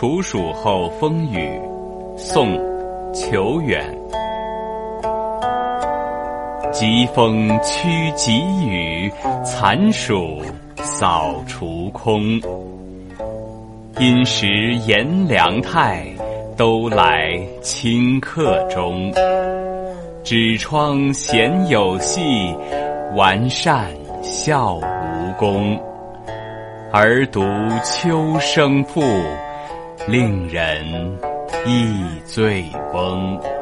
处暑后风雨，宋·求远。疾风驱疾雨，残暑扫除空。因时炎凉态，都来顷刻中。纸窗闲有戏，完善笑无功。而独秋声赋，令人意醉翁。